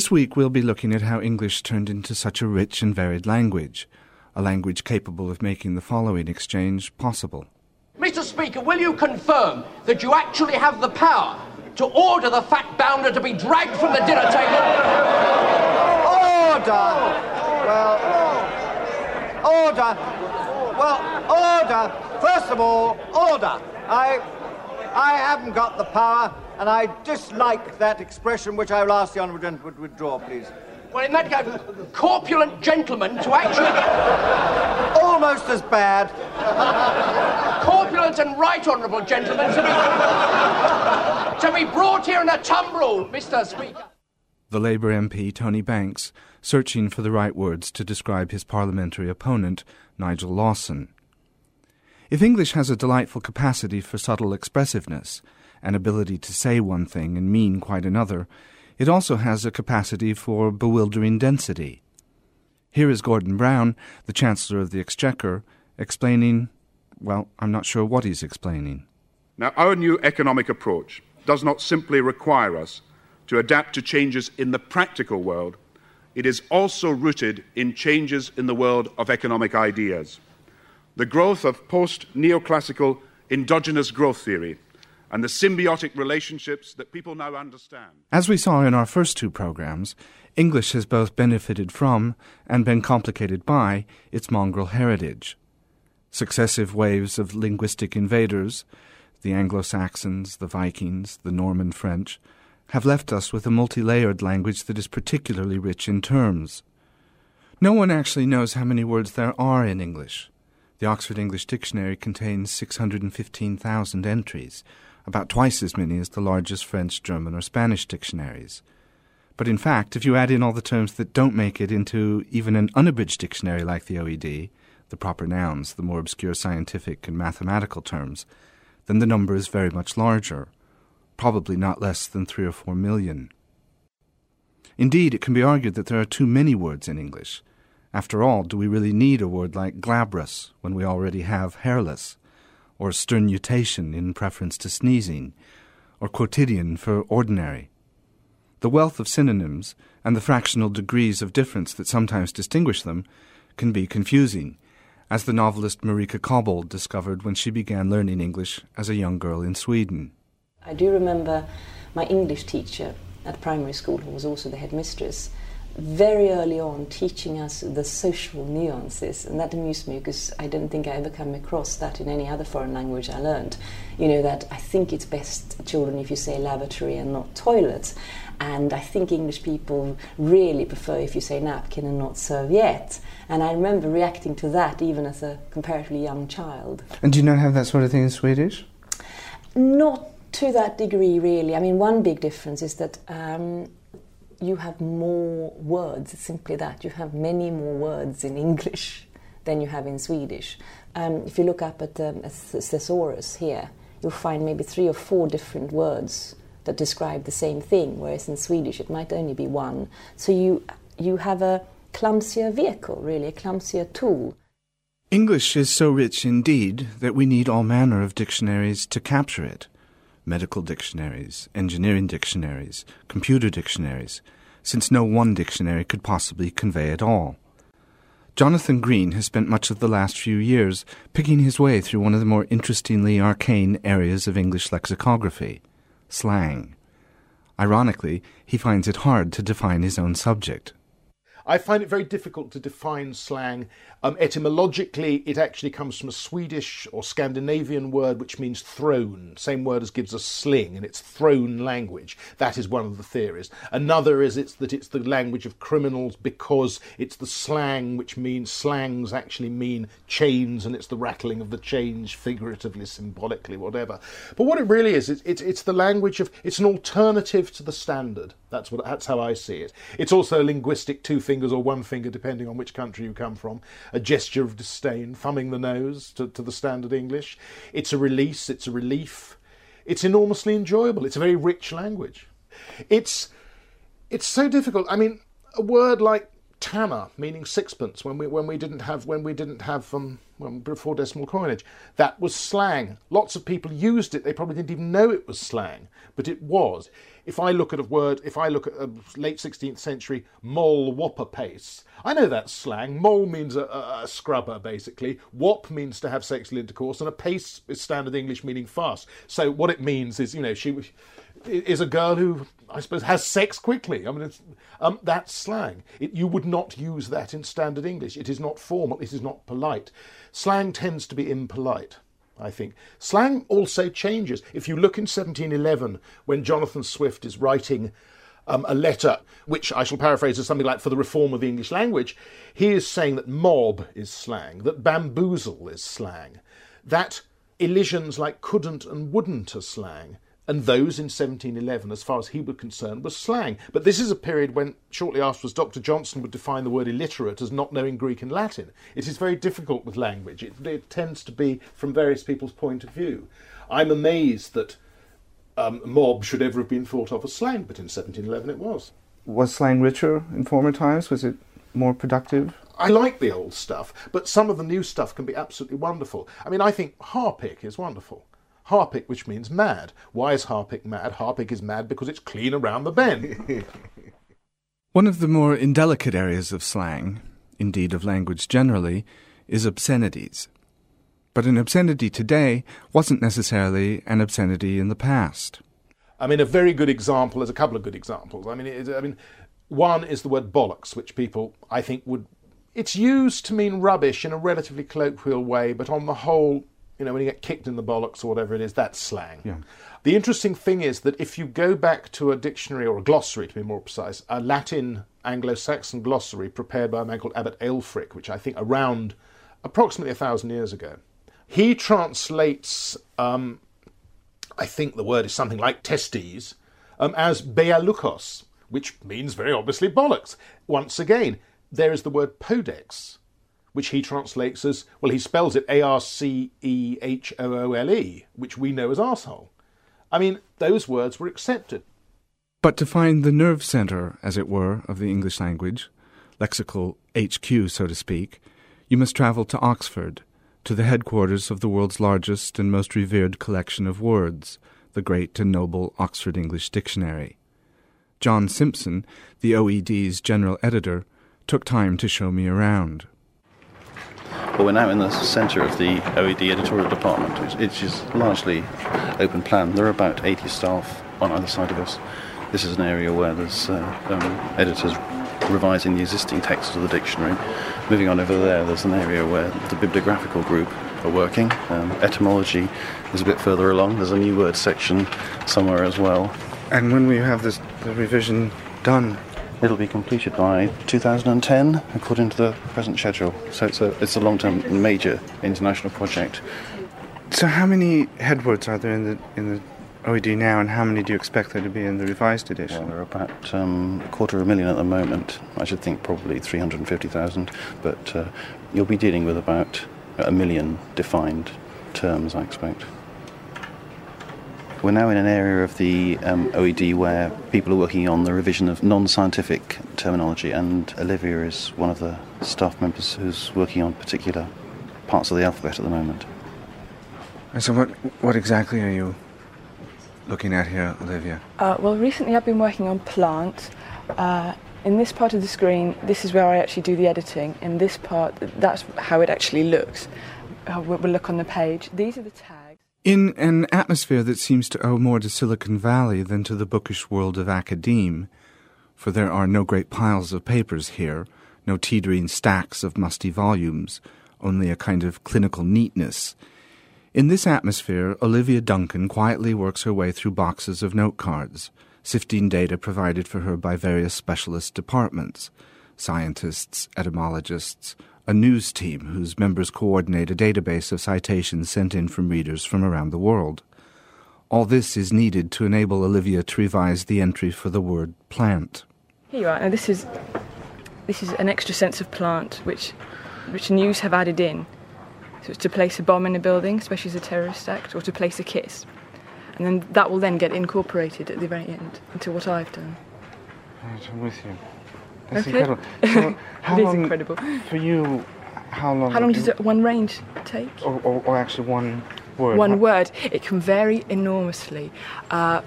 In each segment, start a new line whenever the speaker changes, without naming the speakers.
This week we'll be looking at how English turned into such a rich and varied language, a language capable of making the following exchange possible.
Mr. Speaker, will you confirm that you actually have the power to order the fat bounder to be dragged from the dinner table?
Order! Well, order! Well, order! First of all, order! I, I haven't got the power, and I dislike that expression, which I will ask the honourable gentleman to withdraw, please.
Well, in that case, corpulent gentleman to actually.
Almost as bad.
corpulent and right honourable gentlemen to be. to be brought here in a tumbrel, Mr. Speaker.
The Labour MP Tony Banks searching for the right words to describe his parliamentary opponent, Nigel Lawson. If English has a delightful capacity for subtle expressiveness, an ability to say one thing and mean quite another, it also has a capacity for bewildering density. Here is Gordon Brown, the Chancellor of the Exchequer, explaining, well, I'm not sure what he's explaining.
Now, our new economic approach does not simply require us to adapt to changes in the practical world, it is also rooted in changes in the world of economic ideas. The growth of post neoclassical endogenous growth theory and the symbiotic relationships that people now understand.
As we saw in our first two programs, English has both benefited from and been complicated by its mongrel heritage. Successive waves of linguistic invaders, the Anglo Saxons, the Vikings, the Norman French, have left us with a multi layered language that is particularly rich in terms. No one actually knows how many words there are in English. The Oxford English Dictionary contains 615,000 entries, about twice as many as the largest French, German, or Spanish dictionaries. But in fact, if you add in all the terms that don't make it into even an unabridged dictionary like the OED, the proper nouns, the more obscure scientific and mathematical terms, then the number is very much larger, probably not less than three or four million. Indeed, it can be argued that there are too many words in English. After all, do we really need a word like glabrous when we already have hairless? Or sternutation in preference to sneezing, or quotidian for ordinary. The wealth of synonyms and the fractional degrees of difference that sometimes distinguish them can be confusing, as the novelist Marika Cobbold discovered when she began learning English as a young girl in Sweden.
I do remember my English teacher at primary school, who was also the headmistress, very early on teaching us the social nuances, and that amused me because I didn't think I ever come across that in any other foreign language I learned. You know, that I think it's best, children, if you say lavatory and not toilet, and I think English people really prefer if you say napkin and not serviette. And I remember reacting to that even as a comparatively young child.
And do you not have that sort of thing in Swedish?
Not to that degree, really. I mean, one big difference is that. Um, you have more words. It's simply that you have many more words in English than you have in Swedish. Um, if you look up at the thesaurus here, you'll find maybe three or four different words that describe the same thing, whereas in Swedish it might only be one. So you you have a clumsier vehicle, really, a clumsier tool.
English is so rich indeed that we need all manner of dictionaries to capture it medical dictionaries, engineering dictionaries, computer dictionaries, since no one dictionary could possibly convey it all. Jonathon Green has spent much of the last few years picking his way through one of the more interestingly arcane areas of English lexicography slang. Ironically, he finds it hard to define his own subject.
I find it very difficult to define slang. Um, etymologically, it actually comes from a Swedish or Scandinavian word which means thrown. Same word as gives us sling, and it's thrown language. That is one of the theories. Another is it's that it's the language of criminals because it's the slang which means slangs actually mean chains, and it's the rattling of the chains, figuratively, symbolically, whatever. But what it really is, it's, it's, it's the language of it's an alternative to the standard. That's what that's how I see it. It's also linguistic two fingers or one finger, depending on which country you come from, a gesture of disdain, thumbing the nose to, to the standard English. It's a release, it's a relief. It's enormously enjoyable. It's a very rich language. It's it's so difficult. I mean, a word like tanner, meaning sixpence, when we when we didn't have when we didn't have um, before decimal coinage. That was slang. Lots of people used it. They probably didn't even know it was slang, but it was. If I look at a word, if I look at a late 16th century mole whopper pace, I know that's slang. Mole means a, a, a, scrubber, basically. Wop means to have sexual intercourse, and a pace is standard English meaning fast. So what it means is, you know, she is a girl who, I suppose, has sex quickly. I mean, um, that's slang. It, you would not use that in standard English. It is not formal. It is not polite. Slang tends to be impolite. I think. Slang also changes. If you look in 1711, when Jonathan Swift is writing um, a letter, which I shall paraphrase as something like for the reform of the English language, he is saying that mob is slang, that bamboozle is slang, that elisions like couldn't and wouldn't are slang, and those in 1711, as far as he was concerned, were slang. But this is a period when, shortly afterwards, Dr. Johnson would define the word illiterate as not knowing Greek and Latin. It is very difficult with language. It, it tends to be from various people's point of view. I'm amazed that um, mob should ever have been thought of as slang, but in 1711 it was.
Was slang richer in former times? Was it more productive?
I like the old stuff, but some of the new stuff can be absolutely wonderful. I mean, I think Harpic is wonderful. Harpic, which means mad. Why is Harpic mad? Harpic is mad because it's clean around the bend.
One of the more indelicate areas of slang, indeed of language generally, is obscenities. But an obscenity today wasn't necessarily an obscenity in the past.
I mean, a very good example, there's a couple of good examples. I mean, it, I mean, one is the word bollocks, which people, I think, would. It's used to mean rubbish in a relatively colloquial way, but on the whole, you know, when you get kicked in the bollocks or whatever it is, that's slang.
Yeah.
The interesting thing is that if you go back to a dictionary or a glossary, to be more precise, a Latin Anglo-Saxon glossary prepared by a man called Abbot Aelfric, which I think around approximately a thousand years ago, he translates, um, I think the word is something like testes, um, as bealukos, which means very obviously bollocks. Once again, there is the word podex, which he translates as, well, he spells it A R C E H O O L E, which we know as arsehole. I mean, those words were accepted.
But to find the nerve centre, as it were, of the English language, lexical HQ, so to speak, you must travel to Oxford, to the headquarters of the world's largest and most revered collection of words, the great and noble Oxford English Dictionary. John Simpson, the OED's general editor, took time to show me around.
Well, we're now in the centre of the OED editorial department, which is largely open plan. There are about 80 staff on either side of us. This is an area where there's uh, um, editors revising the existing text of the dictionary. Moving on over there, there's an area where the bibliographical group are working. Um, etymology is a bit further along. There's a new word section somewhere as well.
And when we have this the revision done,
It'll be completed by 2010, according to the present schedule. So it's a it's a long-term, major international project.
So how many headwords are there in the in the OED now, and how many do you expect there to be in the revised edition?
Well, there are about um, a quarter of a million at the moment. I should think probably 350,000, but uh, you'll be dealing with about a million defined terms, I expect. We're now in an area of the um, OED where people are working on the revision of non scientific terminology, and Olivia is one of the staff members who's working on particular parts of the alphabet at the moment.
And so, what, what exactly are you looking at here, Olivia?
Uh, well, recently I've been working on plant. Uh, in this part of the screen, this is where I actually do the editing. In this part, that's how it actually looks. Uh, we'll look on the page. These are the tags.
In an atmosphere that seems to owe more to Silicon Valley than to the bookish world of academe, for there are no great piles of papers here, no teetering stacks of musty volumes, only a kind of clinical neatness. In this atmosphere, Olivia Duncan quietly works her way through boxes of note cards, sifting data provided for her by various specialist departments scientists, etymologists, a news team whose members coordinate a database of citations sent in from readers from around the world. All this is needed to enable Olivia to revise the entry for the word plant.
Here you are. Now this is this is an extra sense of plant which which news have added in. So it's to place a bomb in a building, especially as a terrorist act, or to place a kiss. And then that will then get incorporated at the very end into what I've done.
Right, I'm with you. That's
Okay.
incredible. So, how
It is
long
incredible.
for you how long?
How long does it, one range take?
Or, or, or actually one word?
One word. It can vary enormously. Uh,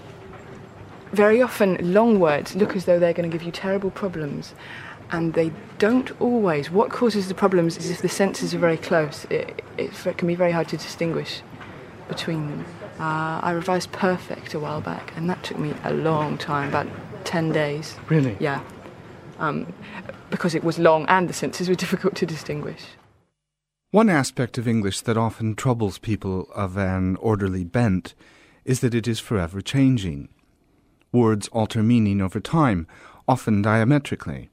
very often, long words look as though they're going to give you terrible problems, and they don't always. What causes the problems is if the senses are very close. It, it, it can be very hard to distinguish between them. Uh, I revised perfect a while back, and that took me a long time about 10 days.
Really?
Yeah. Um, because it was long and the senses were difficult to distinguish.
One aspect of English that often troubles people of an orderly bent is that it is forever changing. Words alter meaning over time, often diametrically.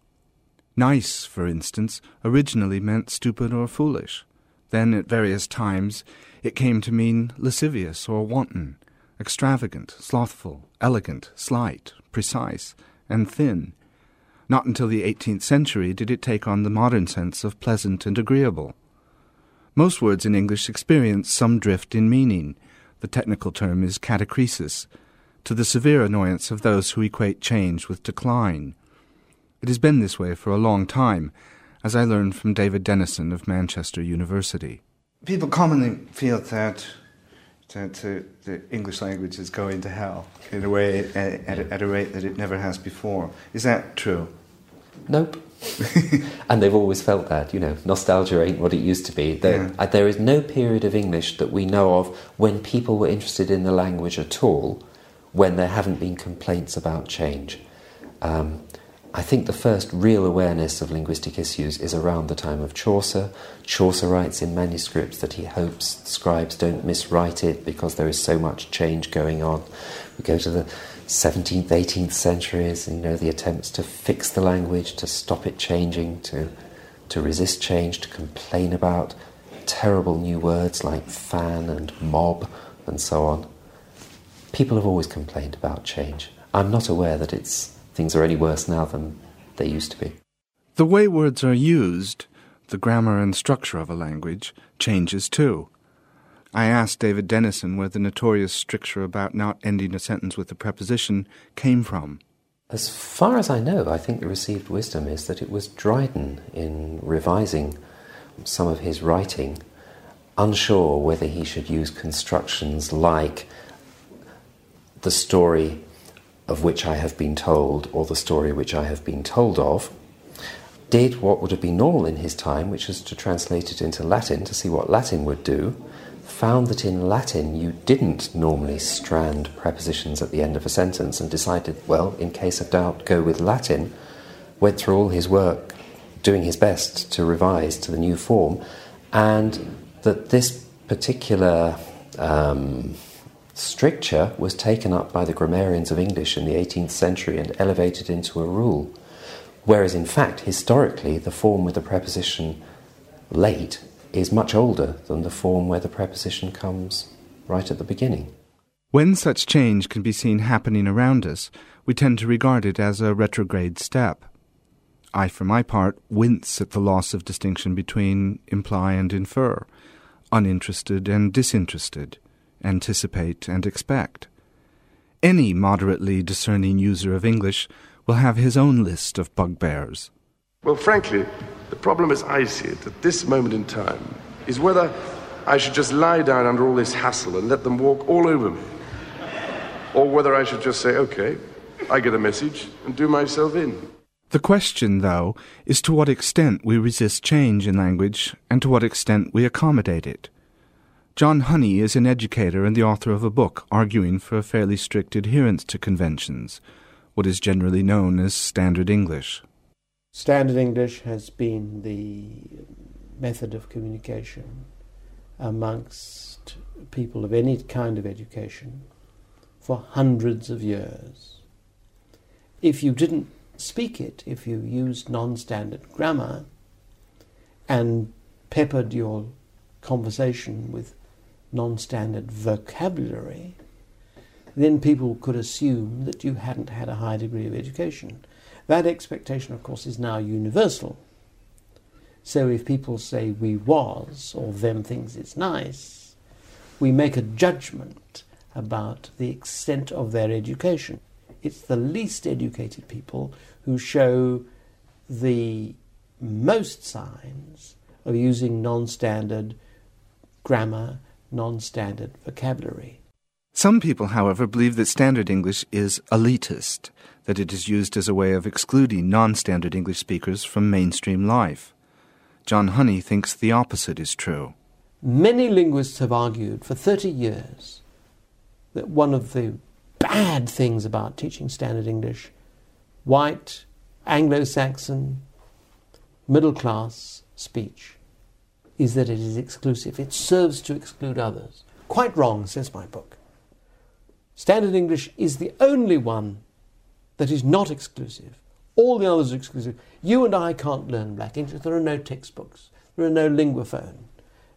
Nice, for instance, originally meant stupid or foolish. Then, at various times, it came to mean lascivious or wanton, extravagant, slothful, elegant, slight, precise, and thin. Not until the eighteenth century did it take on the modern sense of pleasant and agreeable. Most words in English experience some drift in meaning. The technical term is catachresis, to the severe annoyance of those who equate change with decline. It has been this way for a long time, as I learned from David Denison of Manchester University. People commonly feel that, uh, the English language is going to hell in a way at, at a rate that it never has before. Is that true?
Nope. and they've always felt that, you know, nostalgia ain't what it used to be. There,
Yeah.
uh, there is no period of English that we know of when people were interested in the language at all when there haven't been complaints about change. Um, I think the first real awareness of linguistic issues is around the time of Chaucer. Chaucer writes in manuscripts that he hopes scribes don't miswrite it because there is so much change going on. We go to the 17th, 18th centuries, and you know, the attempts to fix the language, to stop it changing, to, to resist change, to complain about terrible new words like fan and mob and so on. People have always complained about change. I'm not aware that it's things are any worse now than they used to be.
The way words are used, the grammar and structure of a language, changes too. I asked David Denison where the notorious stricture about not ending a sentence with a preposition came from.
As far as I know, I think the received wisdom is that it was Dryden in revising some of his writing, unsure whether he should use constructions like the story of which I have been told or the story which I have been told of, did what would have been normal in his time, which was to translate it into Latin to see what Latin would do, found that in Latin you didn't normally strand prepositions at the end of a sentence and decided, well, in case of doubt, go with Latin, went through all his work doing his best to revise to the new form, and that this particular um, stricture was taken up by the grammarians of English in the 18th century and elevated into a rule. Whereas, in fact, historically, the form with the preposition late is much older than the form where the preposition comes right at the beginning.
When such change can be seen happening around us, we tend to regard it as a retrograde step. I, for my part, wince at the loss of distinction between imply and infer, uninterested and disinterested, anticipate and expect. Any moderately discerning user of English will have his own list of bugbears.
Well, frankly, the problem as I see it at this moment in time is whether I should just lie down under all this hassle and let them walk all over me, or whether I should just say, okay, I get a message and do myself in.
The question, though, is to what extent we resist change in language and to what extent we accommodate it. John Honey is an educator and the author of a book arguing for a fairly strict adherence to conventions, what is generally known as Standard English.
Standard English has been the method of communication amongst people of any kind of education for hundreds of years. If you didn't speak it, if you used non standard grammar and peppered your conversation with non standard vocabulary, then people could assume that you hadn't had a high degree of education. That expectation, of course, is now universal. So if people say we was or them thinks it's nice, we make a judgment about the extent of their education. It's the least educated people who show the most signs of using non standard grammar, non standard vocabulary.
Some people, however, believe that Standard English is elitist, that it is used as a way of excluding non standard English speakers from mainstream life. John Honey thinks the opposite is true.
Many linguists have argued for 30 years that one of the bad things about teaching Standard English, white, Anglo Saxon, middle class speech, is that it is exclusive. It serves to exclude others. Quite wrong, says my book. Standard English is the only one that is not exclusive. All the others are exclusive. You and I can't learn Black English. There are no textbooks. There are no linguaphone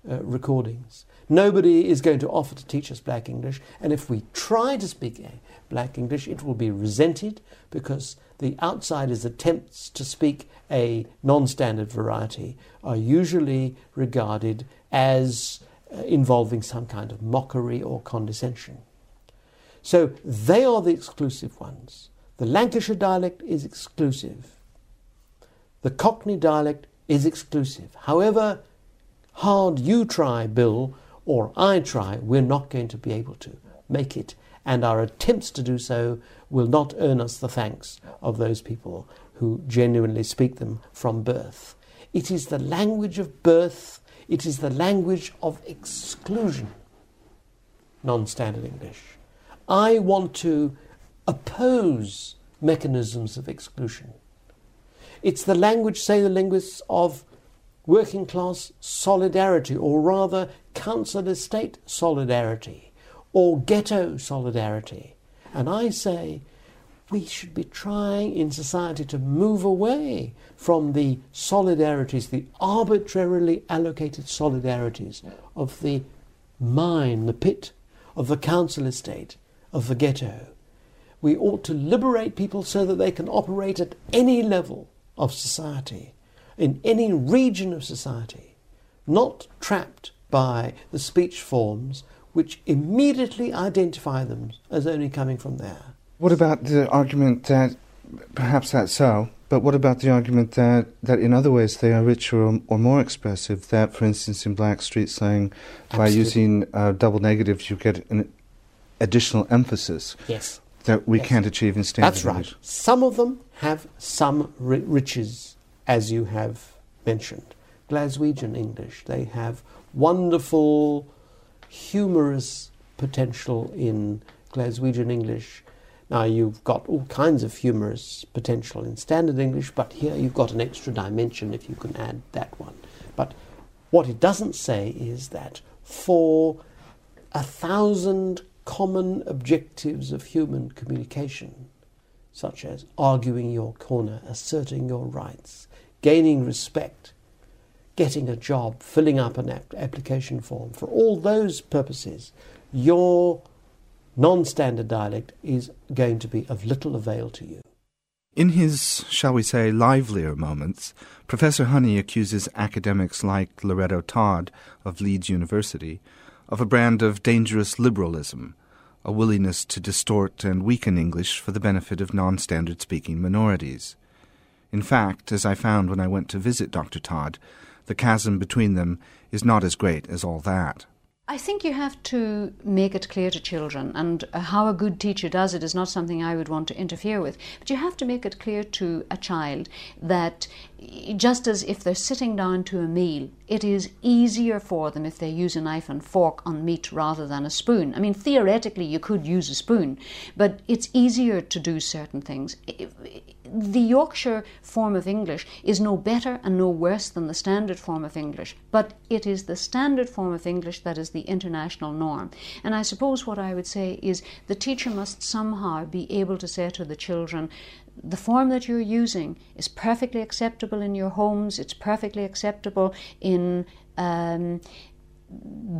uh, recordings. Nobody is going to offer to teach us Black English, and if we try to speak Black English, it will be resented because the outsider's attempts to speak a non standard variety are usually regarded as uh, involving some kind of mockery or condescension. So they are the exclusive ones. The Lancashire dialect is exclusive. The Cockney dialect is exclusive. However hard you try, Bill, or I try, we're not going to be able to make it. And our attempts to do so will not earn us the thanks of those people who genuinely speak them from birth. It is the language of birth, it is the language of exclusion, non standard English. I want to oppose mechanisms of exclusion. It's the language, say the linguists, of working class solidarity, or rather council estate solidarity, or ghetto solidarity. And I say we should be trying in society to move away from the solidarities, the arbitrarily allocated solidarities of the mine, the pit, of the council estate, of the ghetto. We ought to liberate people so that they can operate at any level of society in any region of society, not trapped by the speech forms which immediately identify them as only coming from there.
What about the argument that perhaps that's so, but what about the argument that, that in other ways they are richer or, or more expressive? That, for instance, in Black Street slang, Absolutely. by using uh, double negatives, you get an additional emphasis.
Yes.
That we
yes.
can't achieve in standard
That's right. Some of them have some riches as you have mentioned. Glaswegian English, they have wonderful, humorous potential in Glaswegian English. Now, you've got all kinds of humorous potential in Standard English, but here you've got an extra dimension if you can add that one. But what it doesn't say is that for a thousand common objectives of human communication, such as arguing your corner, asserting your rights, gaining respect, getting a job, filling up an application form. For all those purposes, your non standard dialect is going to be of little avail to you.
In his, shall we say, livelier moments, Professor Honey accuses academics like Loreto Todd of Leeds University of a brand of dangerous liberalism, a willingness to distort and weaken English for the benefit of non standard speaking minorities. In fact, as I found when I went to visit Dr. Todd, the chasm between them is not as great as all that.
I think you have to make it clear to children, and uh, how a good teacher does it is not something I would want to interfere with. But you have to make it clear to a child that just as if they're sitting down to a meal, it is easier for them if they use a knife and fork on meat rather than a spoon. I mean, theoretically, you could use a spoon, but it's easier to do certain things. The Yorkshire form of English is no better and no worse than the standard form of English, but it is the standard form of English that is the international norm. And I suppose what I would say is the teacher must somehow be able to say to the children, the form that you're using is perfectly acceptable in your homes, it's perfectly acceptable in um,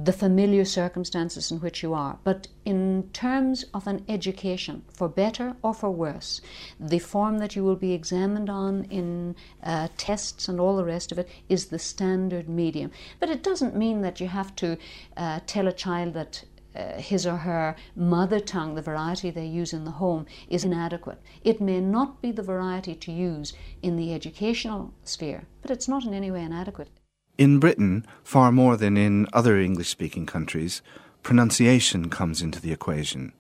the familiar circumstances in which you are. But in terms of an education, for better or for worse, the form that you will be examined on in uh, tests and all the rest of it is the standard medium. But it doesn't mean that you have to uh, tell a child that uh, his or her mother tongue, the variety they use in the home, is inadequate. It may not be the variety to use in the educational sphere, but it's not in any way inadequate.
In Britain, far more than in other English speaking countries, pronunciation comes into the equation.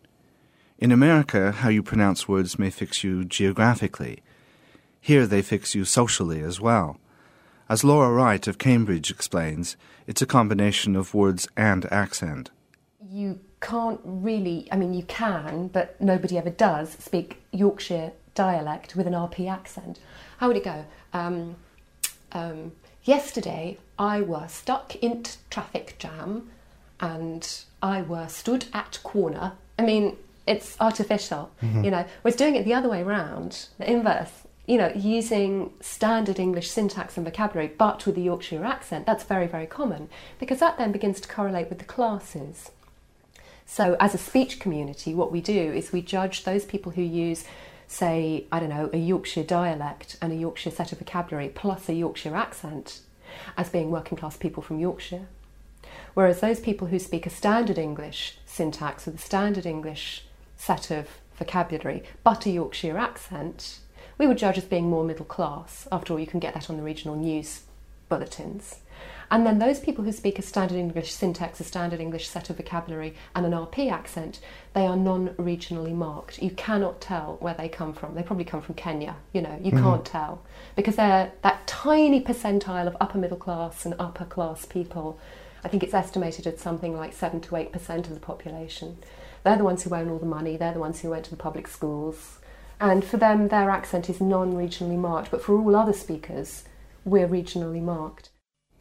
In America, how you pronounce words may fix you geographically. Here they fix you socially as well. As Laura Wright of Cambridge explains, it's a combination of words and accent.
You can't really, I mean, you can, but nobody ever does, speak Yorkshire dialect with an RP accent. How would it go? Um, um, yesterday, I were stuck in traffic jam and I were stood at corner. I mean, it's artificial,
Mhm.
you know. Whereas doing it the other way round, the inverse, you know, using standard English syntax and vocabulary but with the Yorkshire accent, that's very, very common because that then begins to correlate with the classes. So, as a speech community, what we do is we judge those people who use, say, I don't know, a Yorkshire dialect and a Yorkshire set of vocabulary plus a Yorkshire accent as being working class people from Yorkshire. Whereas those people who speak a standard English syntax with a standard English set of vocabulary but a Yorkshire accent, we would judge as being more middle class. After all, you can get that on the regional news bulletins. And then those people who speak a standard English syntax, a standard English set of vocabulary, and an RP accent, they are non regionally marked. You cannot tell where they come from. They probably come from Kenya, you know, you
Mhm.
can't tell. Because they're that tiny percentile of upper middle class and upper class people. I think it's estimated at something like 7 to 8% of the population. They're the ones who own all the money, they're the ones who went to the public schools. And for them, their accent is non regionally marked. But for all other speakers, we're regionally marked.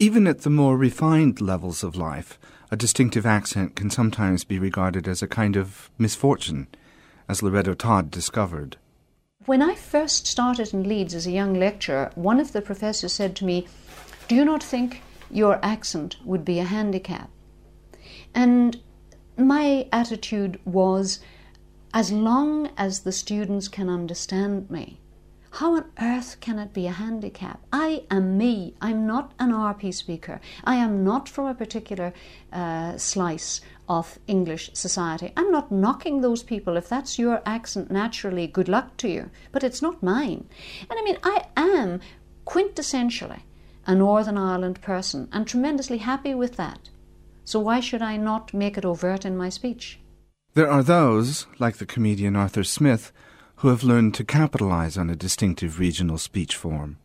Even at the more refined levels of life, a distinctive accent can sometimes be regarded as a kind of misfortune, as Loreto Todd discovered.
When I first started in Leeds as a young lecturer, one of the professors said to me, Do you not think your accent would be a handicap? And my attitude was, as long as the students can understand me, how on earth can it be a handicap? I am me. I'm not an RP speaker. I am not from a particular uh, slice of English society. I'm not knocking those people. If that's your accent naturally, good luck to you. But it's not mine. And I mean, I am quintessentially a Northern Ireland person and tremendously happy with that. So why should I not make it overt in my speech?
There are those, like the comedian Arthur Smith, who have learned to capitalize on a distinctive regional speech form.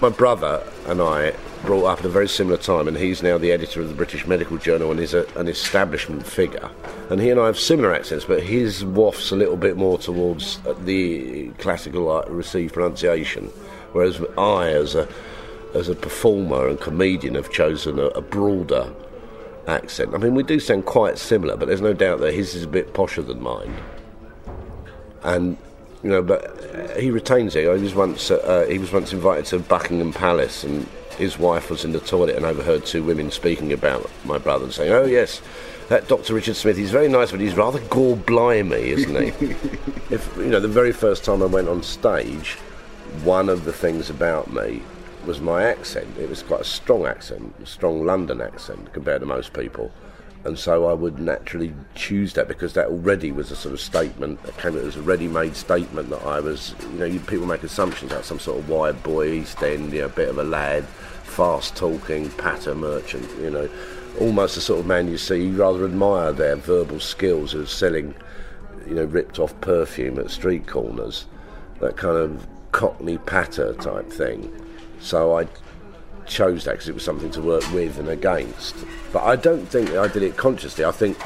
My brother and I brought up at a very similar time, and he's now the editor of the British Medical Journal and is a, an establishment figure. And he and I have similar accents, but his wafts a little bit more towards the classical uh, received pronunciation, whereas I, as a as a performer and comedian, have chosen a, a broader accent. I mean, we do sound quite similar, but there's no doubt that his is a bit posher than mine. And you know, but uh, he retains it. He was once uh, he was once invited to Buckingham Palace, and his wife was in the toilet and overheard two women speaking about my brother and saying, "Oh yes, that Dr. Richard Smith. He's very nice, but he's rather gore blimey, isn't he?" if you know, the very first time I went on stage, one of the things about me was my accent. It was quite a strong accent, a strong London accent compared to most people. And so I would naturally choose that because that already was a sort of statement, that came as a ready-made statement that I was, you know, people make assumptions about some sort of wide boy, East End, you know, bit of a lad, fast-talking, patter merchant, you know, almost the sort of man you see, you rather admire their verbal skills of selling, you know, ripped-off perfume at street corners, that kind of cockney patter type thing. So I chose that because it was something to work with and against. But I don't think I did it consciously. I think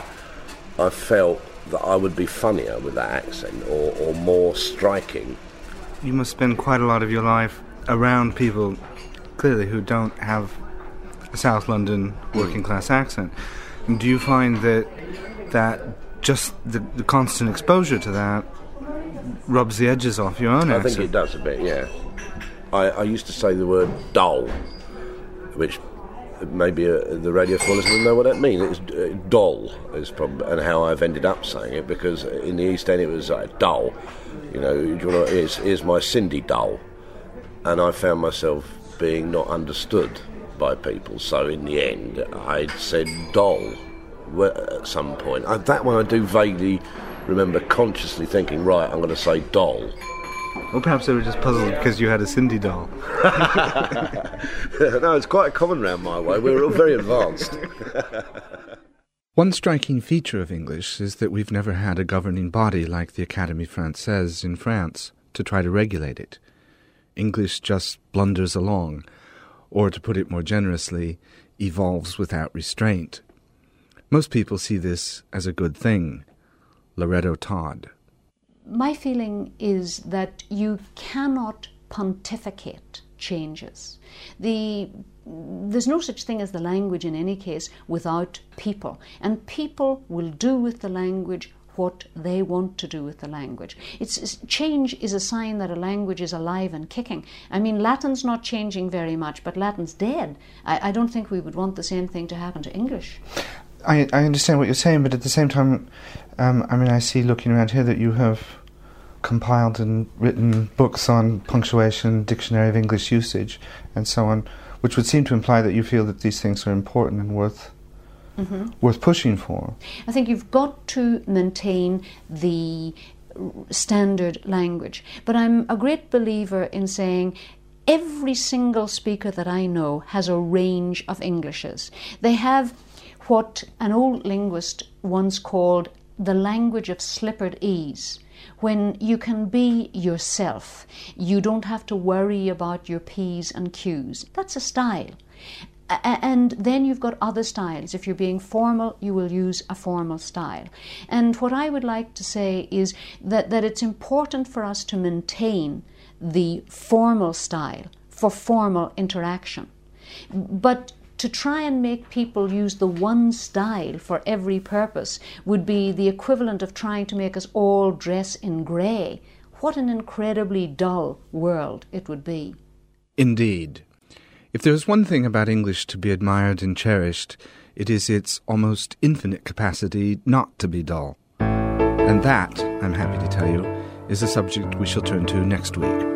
I felt that I would be funnier with that accent or, or more striking.
You must spend quite a lot of your life around people, clearly, who don't have a South London working hmm. class accent. And do you find that that just the, the constant exposure to that rubs the edges off your own
I
accent?
I think it does a bit, yeah. I, I used to say the word dull, which maybe uh, the radio scholars will know what that means. It's uh, dull, is probably, and how I've ended up saying it because in the East End it was uh, dull. You know, you know, here's, here's my Sindy dull, and I found myself being not understood by people. So in the end, I said dull at some point. I, that one I do vaguely remember consciously thinking, right, I'm going to say doll.
Or perhaps they were just puzzled because you had a Sindy doll.
no, it's quite common round my way. We're all very advanced.
One striking feature of English is that we've never had a governing body like the Académie Française in France to try to regulate it. English just blunders along, or to put it more generously, evolves without restraint. Most people see this as a good thing. Loreto Todd.
My feeling is that you cannot pontificate changes. The there's no such thing as the language in any case without people, and people will do with the language what they want to do with the language. It's, change is a sign that a language is alive and kicking. I mean, Latin's not changing very much, but Latin's dead. I, I don't think we would want the same thing to happen to English.
I, I understand what you're saying, but at the same time, um, I mean, I see looking around here that you have compiled and written books on punctuation, dictionary of English usage, and so on, which would seem to imply that you feel that these things are important and worth mm-hmm. worth pushing for.
I think you've got to maintain the standard language, but I'm a great believer in saying every single speaker that I know has a range of Englishes. They have what an old linguist once called the language of slippered ease when you can be yourself. You don't have to worry about your P's and Q's. That's a style. And then you've got other styles. If you're being formal, you will use a formal style. And what I would like to say is that, that it's important for us to maintain the formal style for formal interaction. But to try and make people use the one style for every purpose would be the equivalent of trying to make us all dress in grey. What an incredibly dull world it would be.
Indeed. If there is one thing about English to be admired and cherished, it is its almost infinite capacity not to be dull. And that, I'm happy to tell you, is a subject we shall turn to next week.